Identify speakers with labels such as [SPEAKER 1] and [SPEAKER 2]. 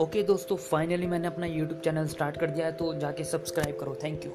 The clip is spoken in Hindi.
[SPEAKER 1] ओके दोस्तों फाइनली मैंने अपना यूट्यूब चैनल स्टार्ट कर दिया है तो जाके सब्सक्राइब करो. Thank you